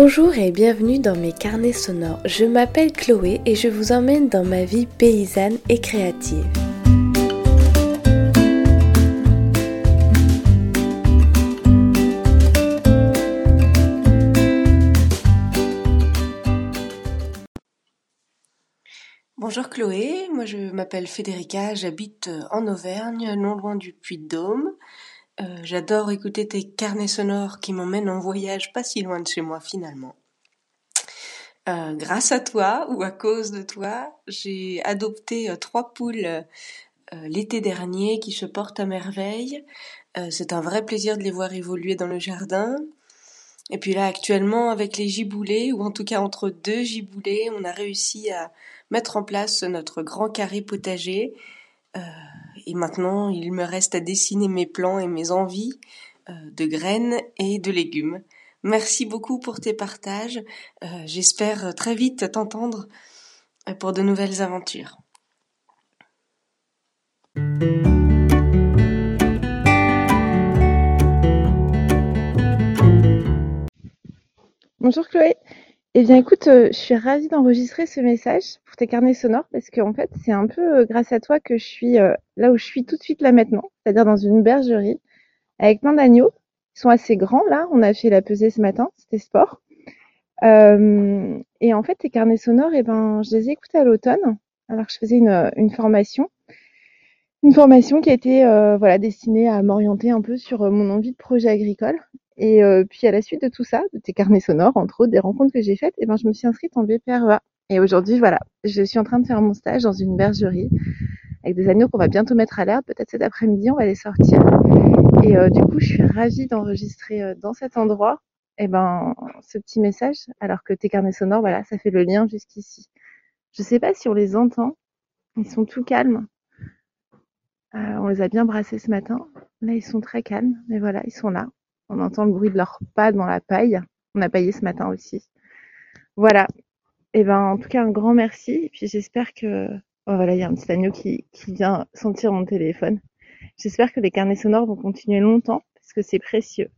Bonjour et bienvenue dans mes carnets sonores. Je m'appelle Chloé et je vous emmène dans ma vie paysanne et créative. Bonjour Chloé, moi je m'appelle Federica, j'habite en Auvergne, non loin du Puy-de-Dôme. Euh, j'adore écouter tes carnets sonores qui m'emmènent en voyage pas si loin de chez moi finalement. Euh, grâce à toi ou à cause de toi, j'ai adopté euh, trois poules l'été dernier qui se portent à merveille. c'est un vrai plaisir de les voir évoluer dans le jardin. Et puis là actuellement avec les giboulées, ou en tout cas entre deux giboulées, on a réussi à mettre en place notre grand carré potager et maintenant, il me reste à dessiner mes plans et mes envies euh, de graines et de légumes. Merci beaucoup pour tes partages. Euh, j'espère très vite t'entendre euh, pour de nouvelles aventures. Bonjour Chloé. Eh bien écoute, je suis ravie d'enregistrer ce message tes carnets sonores parce qu'en fait, c'est un peu euh, grâce à toi que je suis euh, là où je suis tout de suite là maintenant, c'est-à-dire dans une bergerie avec plein d'agneaux. Ils sont assez grands là. On a fait la pesée ce matin, c'était sport. Euh, et en fait, tes carnets sonores, eh ben, je les ai à l'automne. Alors que je faisais une, une formation, une formation qui été voilà destinée à m'orienter un peu sur mon envie de projet agricole. Et puis à la suite de tout ça, de tes carnets sonores, entre autres des rencontres que j'ai faites, et eh ben je me suis inscrite en BPREA et aujourd'hui, voilà, je suis en train de faire mon stage dans une bergerie avec des agneaux qu'on va bientôt mettre à l'herbe. Peut-être cet après-midi, on va les sortir. Et euh, du coup, je suis ravie d'enregistrer euh, dans cet endroit eh ben, ce petit message, alors que tes carnets sonores, voilà, ça fait le lien jusqu'ici. Je sais pas si on les entend. Ils sont tout calmes. Euh, on les a bien brassés ce matin. Là, ils sont très calmes. Mais voilà, ils sont là. On entend le bruit de leurs pas dans la paille. On a paillé ce matin aussi. Voilà, et eh ben, en tout cas, un grand merci. Et puis j'espère que oh, voilà, il y a un petit agneau qui, qui vient sentir mon téléphone. J'espère que les carnets sonores vont continuer longtemps parce que c'est précieux.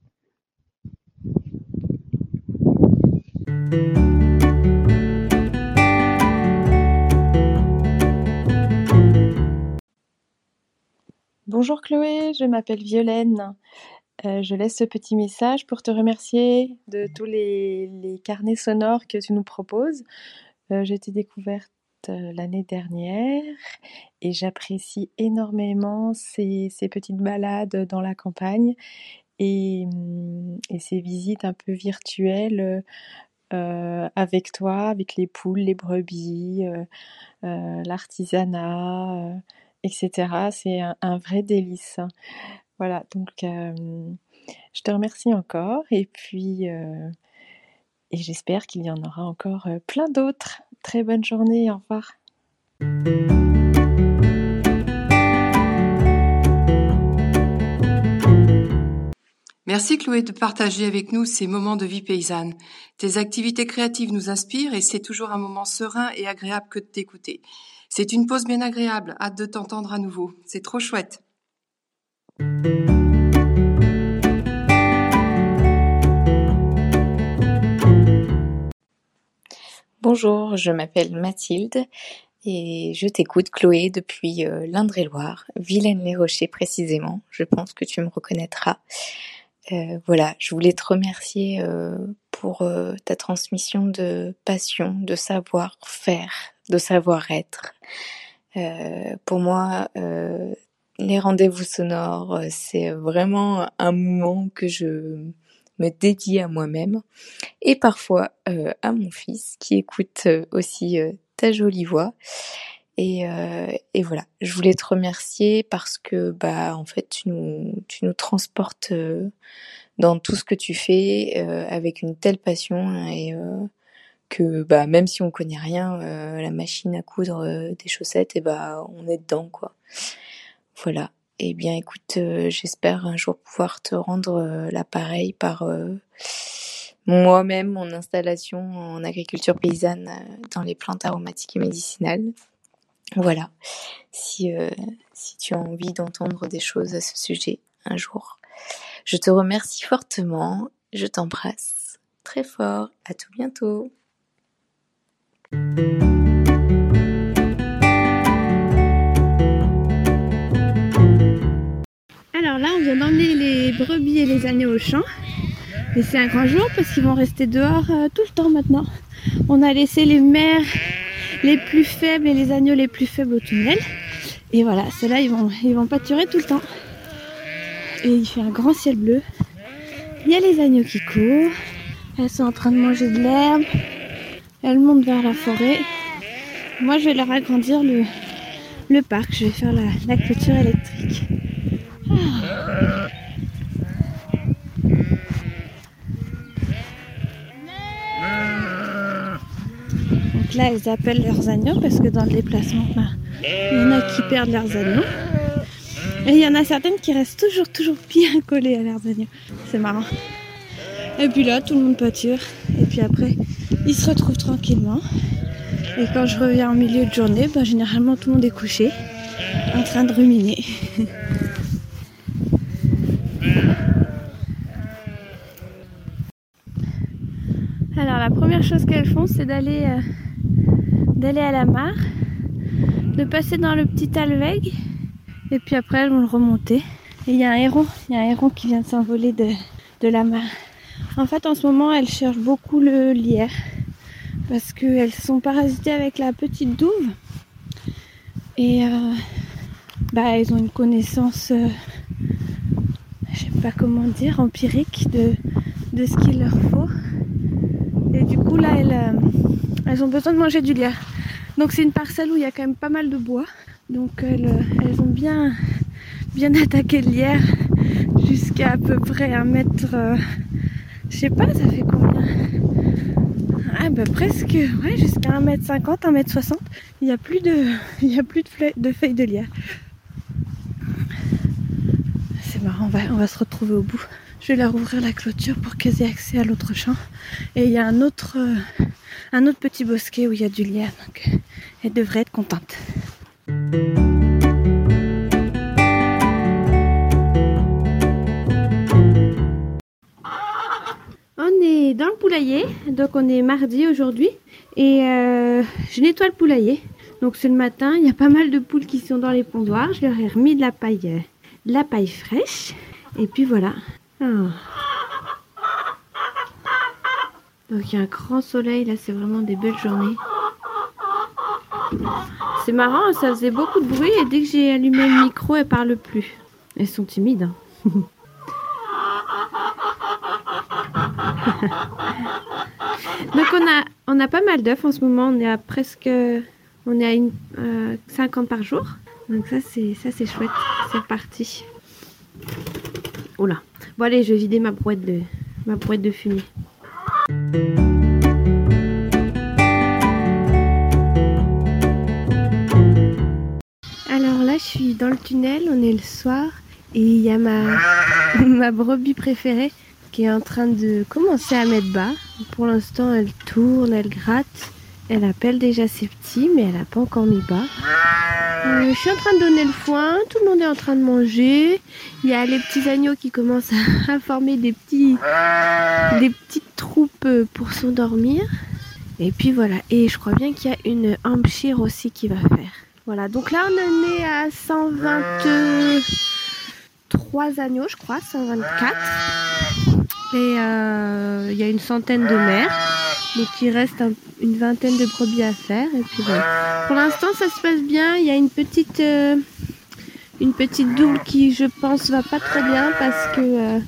Bonjour Chloé, je m'appelle Violaine. Euh, je laisse ce petit message pour te remercier de tous les, carnets sonores que tu nous proposes. Euh, j'ai été découverte euh, l'année dernière et j'apprécie énormément ces, petites balades dans la campagne et, hum, ces visites un peu virtuelles avec toi, avec les poules, les brebis, l'artisanat, etc. C'est un, vrai délice. Voilà, donc je te remercie encore et puis et j'espère qu'il y en aura encore plein d'autres. Très bonne journée, au revoir. Merci Chloé de partager avec nous ces moments de vie paysanne. Tes activités créatives nous inspirent et c'est toujours un moment serein et agréable que de t'écouter. C'est une pause bien agréable, hâte de t'entendre à nouveau. C'est trop chouette. Bonjour, je m'appelle Mathilde et je t'écoute Chloé depuis euh, l'Indre-et-Loire, Vilaine-les-Rochers précisément, je pense que tu me reconnaîtras. Euh, voilà, je voulais te remercier euh, pour ta transmission de passion, de savoir-faire, de savoir-être. pour moi, les rendez-vous sonores, euh, c'est vraiment un moment que je me dédie à moi-même et parfois euh, à mon fils qui écoute euh, aussi ta jolie voix. Et, et, voilà, je voulais te remercier parce que bah en fait tu nous tu nous transportes dans tout ce que tu fais avec une telle passion et que bah même si on connaît rien, la machine à coudre des chaussettes et bah on est dedans quoi. Voilà. Eh bien, écoute, euh, j'espère un jour pouvoir te rendre euh, l'appareil par euh, moi-même, mon installation en agriculture paysanne dans les plantes aromatiques et médicinales. Voilà. Si, si tu as envie d'entendre des choses à ce sujet un jour. Je te remercie fortement. Je t'embrasse. très fort. À tout bientôt. Alors là, on vient d'emmener les brebis et les agneaux au champ. Et c'est un grand jour parce qu'ils vont rester dehors euh, tout le temps maintenant. On a laissé les mères les plus faibles et les agneaux les plus faibles au tunnel. Et voilà, ceux-là, ils vont, ils vont pâturer tout le temps. Et il fait un grand ciel bleu. Il y a les agneaux qui courent. Elles sont en train de manger de l'herbe. Elles montent vers la forêt. Moi, je vais leur agrandir le, le parc. Je vais faire la, la clôture électrique. Donc là, elles appellent leurs agneaux parce que dans le déplacement, bah, il y en a qui perdent leurs agneaux. Et il y en a certaines qui restent toujours, toujours bien collées à leurs agneaux. C'est marrant. Et puis là, tout le monde pâture. Et puis après, ils se retrouvent tranquillement. Et quand je reviens en milieu de journée, bah, généralement tout le monde est couché, en train de ruminer. la première chose qu'elles font, c'est d'aller euh, d'aller à la mare, de passer dans le petit alveg, et puis après elles vont le remonter. Et il y a un héron, il y a un héron qui vient de s'envoler de, la mare. En fait, en ce moment, elles cherchent beaucoup le lierre parce qu'elles sont parasitées avec la petite douve et euh, bah, elles ont une connaissance, euh, je sais pas comment dire, empirique de ce qu'il leur faut. Là, elles, euh, elles ont besoin de manger du lierre. Donc, c'est une parcelle où il y a quand même pas mal de bois. Donc, elles, elles ont bien, bien attaqué le lierre jusqu'à à peu près un mètre. euh, je sais pas, ça fait combien? Ah bah presque, ouais, jusqu'à 1m50, 1m60. Il n'y a plus de, il y a plus de, de feuilles de lierre. C'est marrant, on va, on va se retrouver au bout. Je vais leur ouvrir la clôture pour qu'elles aient accès à l'autre champ. Et il y a un autre, euh, petit bosquet où il y a du lierre, donc euh, elles devraient être contentes. On est dans le poulailler, donc on est mardi aujourd'hui et euh, je nettoie le poulailler. Donc c'est le matin, il y a pas mal de poules qui sont dans les pondoirs. Je leur ai remis de la paille, de la paille fraîche et puis voilà. Ah. Donc il y a un grand soleil là, c'est vraiment des belles journées. C'est marrant, ça faisait beaucoup de bruit et dès que j'ai allumé le micro, elles parlent plus. Elles sont timides. hein. Donc on a, on a pas mal d'œufs en ce moment, on est à presque on est à une, euh, 50 par jour. Donc ça c'est ça c'est chouette, c'est parti. Oula. Bon allez, je vais vider ma brouette de fumier. Alors là, je suis dans le tunnel, on est le soir et il y a ma brebis préférée qui est en train de commencer à mettre bas. Pour l'instant, elle tourne, elle gratte. Elle appelle déjà ses petits, mais elle n'a pas encore mis bas. Euh, je suis en train de donner le foin, tout le monde est en train de manger. Il y a les petits agneaux qui commencent à, former des, petites troupes pour s'endormir. Et puis voilà, et je crois bien qu'il y a une Hampshire aussi qui va faire. Voilà, donc là on en est à 123 agneaux, je crois, 124. Et euh, il y a une centaine de mères. Donc il reste un- une vingtaine de brebis à faire. Et puis. Pour l'instant ça se passe bien. Il y a une petite, euh, une petite double qui je pense va pas très bien parce que euh,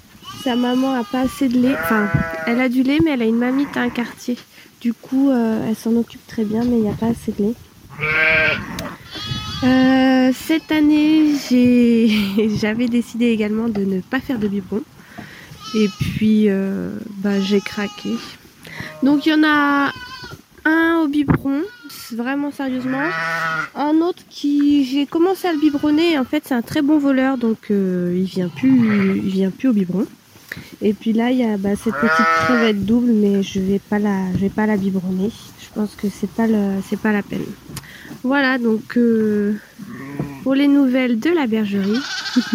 sa maman a pas assez de lait. Enfin, elle a du lait mais elle a une mamite à un quartier. Du coup euh, elle s'en occupe très bien mais il n'y a pas assez de lait. Euh, cette année, j'avais décidé également de ne pas faire de biberon. Et puis, euh, bah, j'ai craqué. Donc, il y en a un au biberon, vraiment sérieusement. Un autre qui, j'ai commencé à le biberonner. En fait, c'est un très bon voleur, donc euh, il vient plus, il vient plus au biberon. Et puis là, il y a bah, cette petite crevette double, mais je vais pas la, je vais pas la biberonner. Je pense que c'est pas pas la peine. Voilà, donc euh, pour les nouvelles de la bergerie.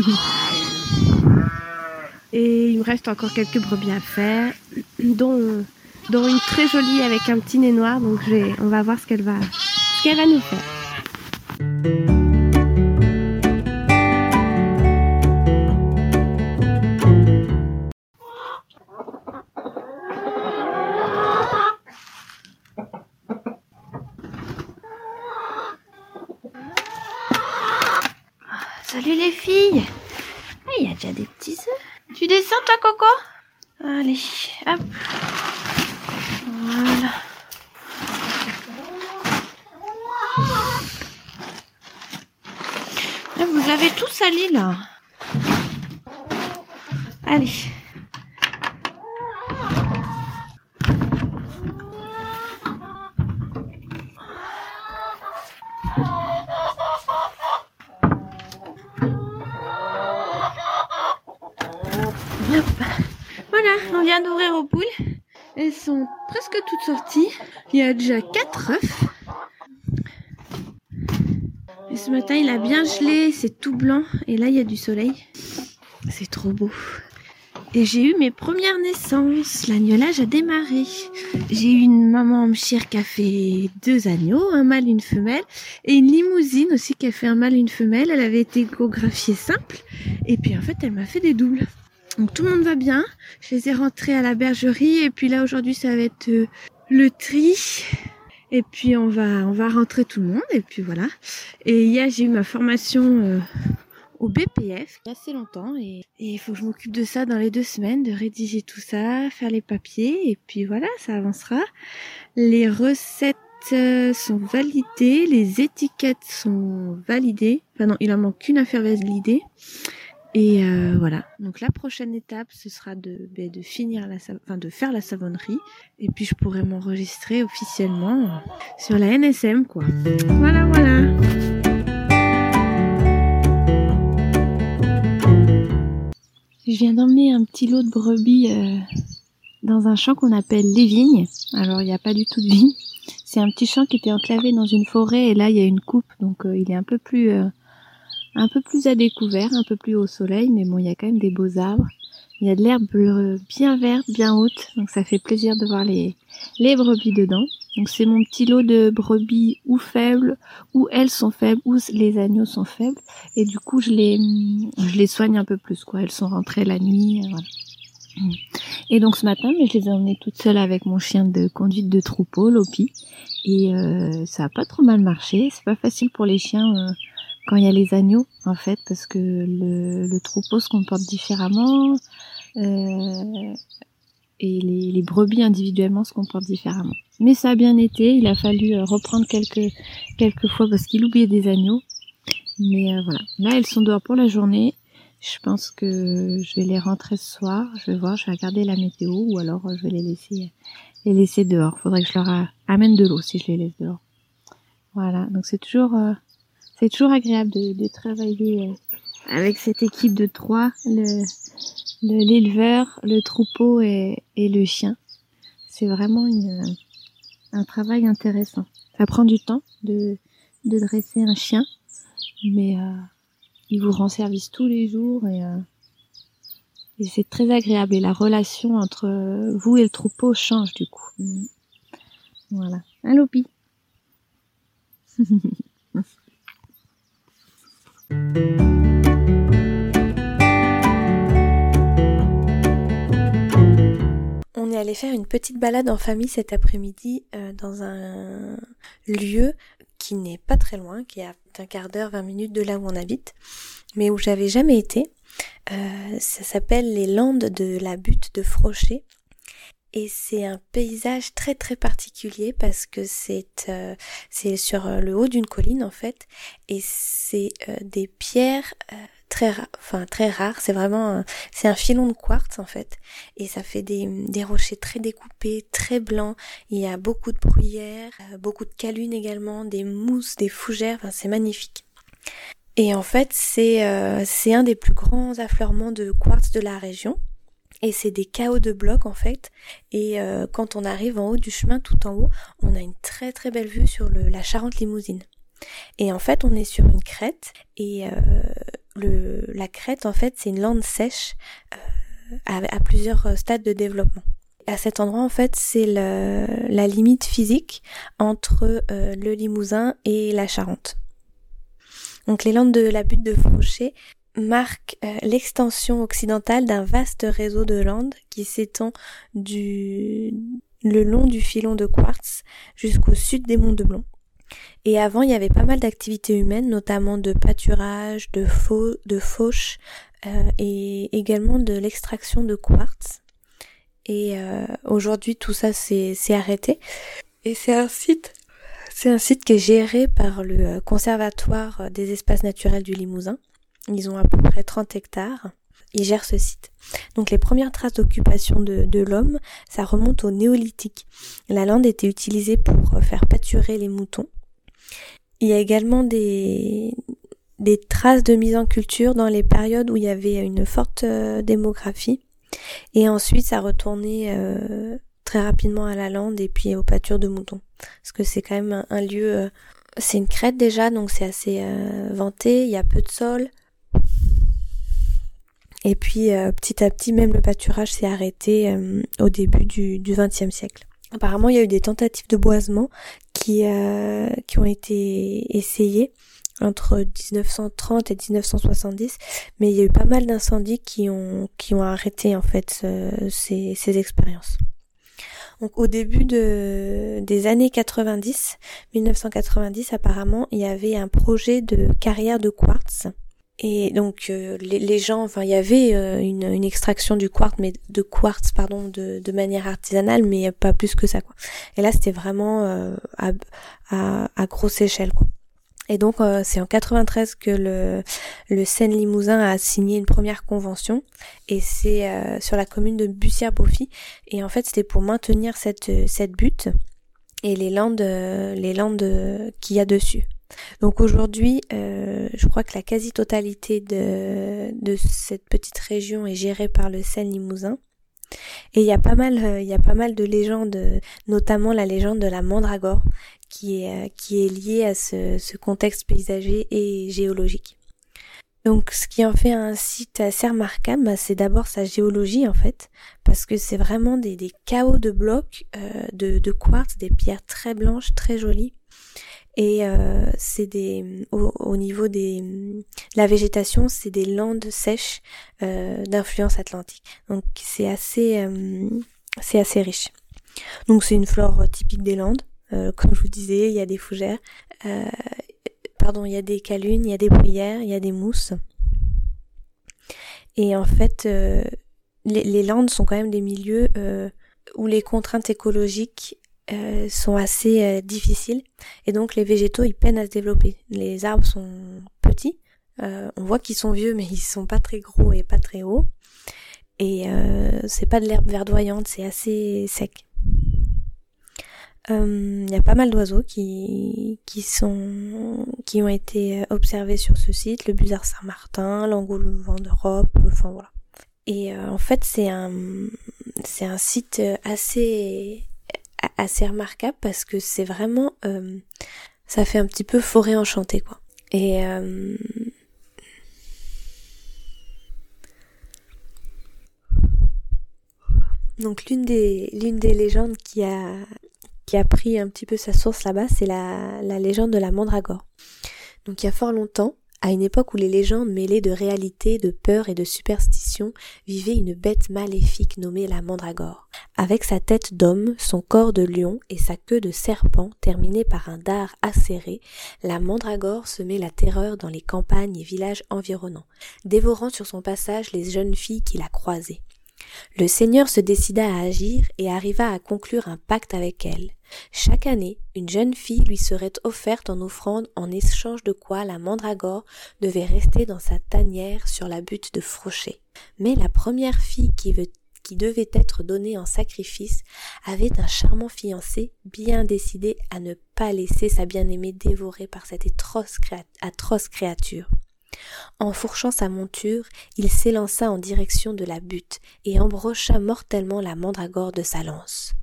Et il me reste encore quelques brebis à faire, dont dont une très jolie avec un petit nez noir. Donc on va voir ce qu'elle va, ce qu'elle va nous faire. Salut les filles ah, Il y a déjà des petits œufs. Tu descends toi Coco? Allez, hop. Voilà. Ah, vous avez tout sali là. Allez. on vient d'ouvrir aux poules. Elles sont presque toutes sorties. Il y a déjà 4 œufs. Et ce matin, il a bien gelé, c'est tout blanc. Et là, il y a du soleil. C'est trop beau. Et j'ai eu mes premières naissances. L'agnolage a démarré. J'ai eu une maman mchire qui a fait deux agneaux, un mâle, une femelle, et une limousine aussi qui a fait un mâle, une femelle. Elle avait été échographiée simple, et puis en fait, elle m'a fait des doubles. Donc tout le monde va bien. Je les ai rentrés à la bergerie et puis là aujourd'hui ça va être euh, le tri. Et puis on va on va rentrer tout le monde et puis voilà. Et hier j'ai eu ma formation euh, au BPF il y a assez longtemps et il faut que je m'occupe de ça dans les deux semaines, de rédiger tout ça, faire les papiers et puis voilà, ça avancera. Les recettes euh, sont validées, les étiquettes sont validées. Enfin non, il en manque qu'une à faire valider. Et euh, voilà. Donc la prochaine étape, ce sera de, ben, finir la, enfin de faire la savonnerie. Et puis je pourrai m'enregistrer officiellement sur la NSM, quoi. Voilà, voilà. Je viens d'emmener un petit lot de brebis euh, dans un champ qu'on appelle les vignes. Alors il n'y a pas du tout de vignes. C'est un petit champ qui était enclavé dans une forêt et là il y a une coupe, donc euh, il est un peu plus un peu plus à découvert, un peu plus au soleil, mais bon, il y a quand même des beaux arbres. Il y a de l'herbe bien verte, bien haute, donc ça fait plaisir de voir les, les brebis dedans. Donc c'est mon petit lot de brebis ou faibles, ou elles sont faibles, ou les agneaux sont faibles. Et du coup, je les, je les soigne un peu plus, quoi. Elles sont rentrées la nuit, euh, voilà. Et donc ce matin, je les ai emmenées toutes seules avec mon chien de conduite de troupeau, Lopi. Et euh, ça a pas trop mal marché. C'est pas facile pour les chiens euh, quand il y a les agneaux, en fait, parce que le, troupeau se comporte différemment euh, et les, brebis individuellement se comportent différemment. Mais ça a bien été, il a fallu euh, reprendre quelques, quelques fois parce qu'il oubliait des agneaux. Mais euh, voilà, là elles sont dehors pour la journée. Je pense que je vais les rentrer ce soir. Je vais voir, je vais regarder la météo ou alors je vais les laisser les laisser dehors. Faudrait que je leur amène de l'eau si je les laisse dehors. Voilà, donc c'est toujours c'est toujours agréable de, travailler euh, avec cette équipe de trois, le l'éleveur, le, troupeau et, le chien. C'est vraiment une, un travail intéressant. Ça prend du temps de, de dresser un chien, mais euh, il vous rend service tous les jours et, euh, et c'est très agréable. Et la relation entre vous et le troupeau change du coup. Voilà. Un lopi. On est allé faire une petite balade en famille cet après-midi euh, dans un lieu qui n'est pas très loin, qui est à un quart d'heure, 20 minutes de là où on habite, mais où j'avais jamais été. Euh, ça s'appelle les Landes de la butte de Frochet et c'est un paysage très très particulier parce que c'est euh, c'est sur euh, le haut d'une colline en fait. Et c'est euh, des pierres très enfin très rares. C'est vraiment c'est un filon de quartz en fait. Et ça fait des, des rochers très découpés très blancs. Il y a beaucoup de bruyères beaucoup de calunes également des mousses des fougères. Enfin c'est magnifique. Et en fait c'est c'est un des plus grands affleurements de quartz de la région et c'est des chaos de blocs en fait. Et euh, quand on arrive en haut du chemin, tout en haut, on a une très très belle vue sur le, la Charente Limousine. Et en fait, on est sur une crête et euh, le, la crête en fait, c'est une lande sèche euh, à, plusieurs stades de développement. à cet endroit, en fait, c'est la limite physique entre euh, le Limousin et la Charente. Donc les Landes de la butte de Fauché marquent euh, l'extension occidentale d'un vaste réseau de landes qui s'étend du le long du filon de quartz jusqu'au sud des monts de Blon. Et avant, il y avait pas mal d'activités humaines, notamment de pâturage, de, faux, de fauche euh, et également de l'extraction de quartz. Et euh, aujourd'hui, tout ça s'est arrêté. Et c'est un site, c'est un site qui est géré par le euh, Conservatoire des espaces naturels du Limousin. Ils ont à peu près 30 hectares. Ils gèrent ce site. Donc les premières traces d'occupation de, de l'homme, ça remonte au néolithique. La lande était utilisée pour faire pâturer les moutons. Il y a également des, des traces de mise en culture dans les périodes où il y avait une forte euh, démographie. Et ensuite, ça retournait euh, très rapidement à la lande et puis aux pâtures de moutons. Parce que c'est quand même un, lieu... Euh, c'est une crête déjà, donc c'est assez vanté, il y a peu de sol. Et puis petit à petit, même le pâturage s'est arrêté au début du XXe siècle. Apparemment, il y a eu des tentatives de boisement qui, qui ont été essayées entre 1930 et 1970, mais il y a eu pas mal d'incendies qui ont qui ont arrêté en fait ces, ces expériences. Donc au début de, des années 90, 1990 apparemment, il y avait un projet de carrière de quartz. Et donc euh, les, gens, enfin il y avait euh, une, une, extraction du quartz, mais de quartz pardon, de, de, manière artisanale, mais pas plus que ça quoi. Et là c'était vraiment euh, à, à, à grosse échelle quoi. Et donc euh, c'est en 93 que le, le Seine-Limousin a signé une première convention et c'est euh, sur la commune de Bussière-Beaufy et en fait c'était pour maintenir cette cette butte et les landes les landes qu'il y a dessus. Donc aujourd'hui, euh, je crois que la quasi-totalité de, de cette petite région est gérée par le Seine-Limousin. Et il y a pas mal, il y a pas mal de légendes, notamment la légende de la Mandragore, qui est, euh, qui est lié à ce, ce contexte paysager et géologique. Donc ce qui en fait un site assez remarquable, bah, c'est d'abord sa géologie en fait, parce que c'est vraiment des, des chaos de blocs euh, de, de, quartz, des pierres très blanches, très jolies. Et euh, c'est des au, au, niveau des la végétation, c'est des landes sèches euh, d'influence atlantique. Donc c'est assez euh, c'est assez riche. Donc c'est une flore typique des Landes. Euh, comme je vous disais, il y a des fougères, euh, pardon, il y a des calunes, il y a des bruyères, il y a des mousses. Et en fait, euh, les, les, Landes sont quand même des milieux où les contraintes écologiques sont assez difficiles et donc les végétaux ils peinent à se développer. Les arbres sont petits, on voit qu'ils sont vieux mais ils sont pas très gros et pas très hauts et c'est pas de l'herbe verdoyante, c'est assez sec. Il euh, y a pas mal d'oiseaux qui, qui sont qui ont été observés sur ce site, le busard Saint-Martin, l'engoulevent d'Europe, enfin voilà. Et euh, en fait, c'est un c'est un site assez assez remarquable parce que c'est vraiment euh, ça fait un petit peu forêt enchantée quoi. Et donc l'une des l'une des légendes qui a qui a pris un petit peu sa source là-bas, c'est la, la légende de la mandragore. Donc il y a fort longtemps, à une époque où les légendes mêlées de réalité, de peur et de superstition vivaient une bête maléfique nommée la mandragore. Avec sa tête d'homme, son corps de lion et sa queue de serpent terminée par un dard acéré, la mandragore semait la terreur dans les campagnes et villages environnants, dévorant sur son passage les jeunes filles qui la croisaient. Le Seigneur se décida à agir et arriva à conclure un pacte avec elle. Chaque année, une jeune fille lui serait offerte en offrande en échange de quoi la mandragore devait rester dans sa tanière sur la butte de Frochet. Mais la première fille qui, devait être donnée en sacrifice avait un charmant fiancé bien décidé à ne pas laisser sa bien-aimée dévorée par cette atroce créature. En fourchant sa monture, il s'élança en direction de la butte et embrocha mortellement la mandragore de sa lance.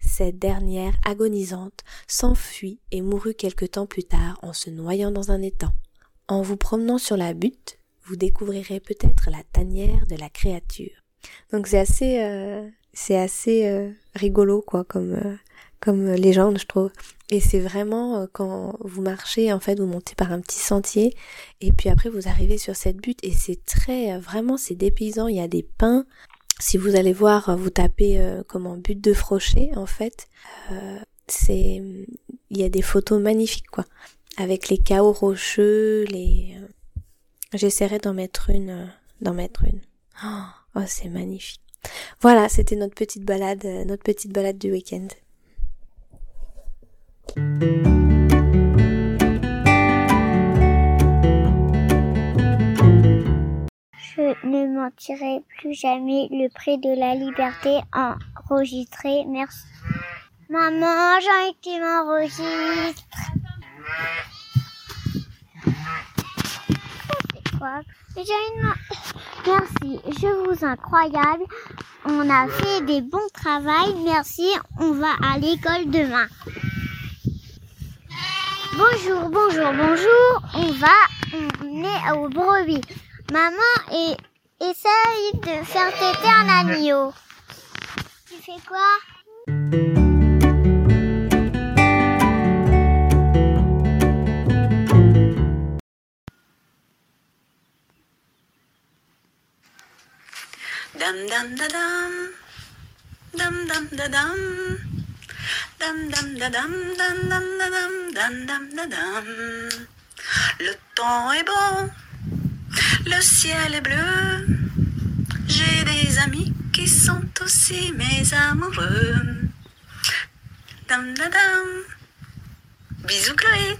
Cette dernière, agonisante, s'enfuit et mourut quelque temps plus tard en se noyant dans un étang. En vous promenant sur la butte, vous découvrirez peut-être la tanière de la créature. Donc c'est assez, euh, c'est assez euh, rigolo quoi comme euh, comme légende je trouve. Et c'est vraiment euh, quand vous marchez en fait vous montez par un petit sentier et puis après vous arrivez sur cette butte et c'est très vraiment c'est dépaysant. Il y a des pins. Si vous allez voir vous tapez comment butte de Frochet en fait c'est il y a des photos magnifiques quoi. Avec les chaos rocheux les j'essaierai d'en mettre une d'en mettre une. Oh c'est magnifique. Voilà, c'était notre petite balade, euh, notre petite balade du week-end. Je ne mentirai plus jamais le prix de la liberté enregistré. Merci. Maman, j'ai été m'enregistre. C'est quoi? Merci, je vous incroyable. On a fait des bons travaux. Merci, on va à l'école demain. Bonjour, bonjour, bonjour. On va, on au brebis. Maman essaye de faire téter un agneau. Tu fais quoi? Dam dam da dam. Dam dam da. Dam dam da dam dam dam da dam dam dam da dam. Le temps est bon. Le ciel est bleu. J'ai des amis qui sont aussi mes amoureux. Dam da dam. Bisous Chloé.